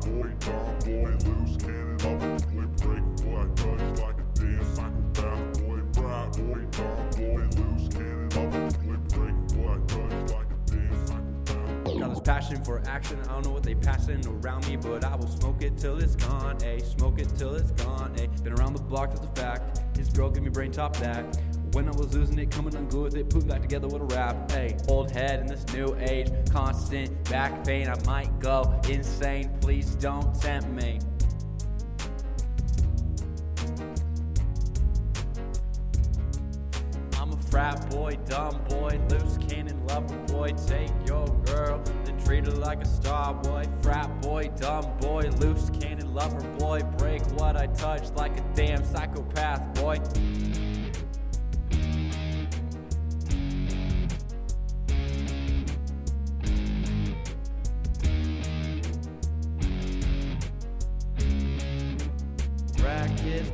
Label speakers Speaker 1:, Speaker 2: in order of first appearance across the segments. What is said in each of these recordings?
Speaker 1: Boy, dumb boy, loose cannon, lover boy, break boy, touch like a damn psychopath boy. Brat boy, dumb boy, loose cannon, lover boy, break boy, touch like a damn psychopath.
Speaker 2: Got this passion for action. I don't know what they passing around me, but I will smoke it till it's gone. Ayy, smoke it till it's gone. Ayy, been around the block, that's a fact. His girl give me brain top that. When I was losing it, coming unglued with it, putting back together with a rap. Hey, old head in this new age, constant back pain. I might go insane. Please don't tempt me. I'm a frat boy, dumb boy, loose cannon lover boy. Take your girl, then treat her like a star boy. Frat boy, dumb boy, loose cannon lover boy. Break what I touch like a damn psychopath boy.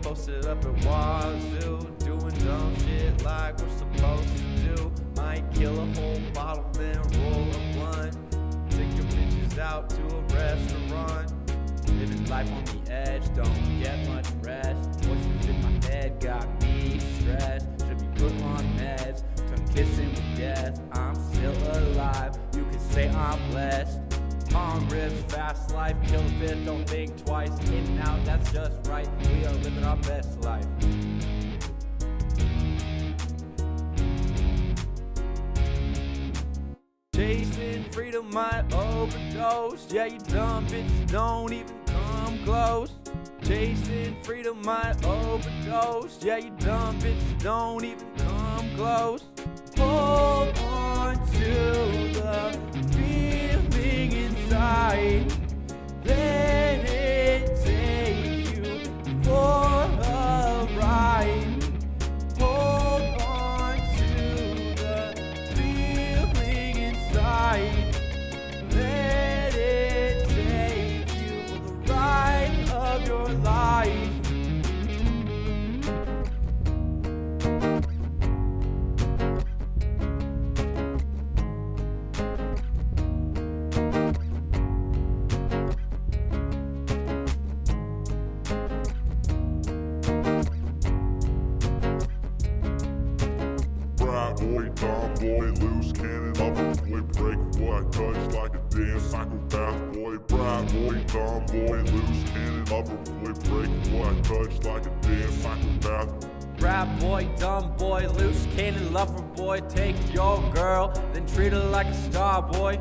Speaker 2: Posted up at Wazoo, doing dumb shit like we're supposed to do. Might kill a whole bottle, then roll a blunt. Take your bitches out to a restaurant. Living life on the edge, don't get much rest. Voices in my head got me stressed. Should be put on meds, tongue kissing with death. I'm still alive, you can say I'm blessed. On rips, fast life, kill fit, don't think twice. In and out, that's just right. We are living our best life. Chasing freedom might overdose. Yeah, you dumb bitches don't even come close. Chasing freedom might overdose. Yeah, you dumb bitches don't even come close.
Speaker 1: Boy, dumb boy, loose cannon, lover boy, break boy, touch like a damn psychopath boy. Brat boy, dumb boy, loose cannon, lover boy, break boy, touch like a damn psychopath.
Speaker 2: Rap boy, dumb boy, loose cannon lover boy. Take your girl, then treat her like a star boy.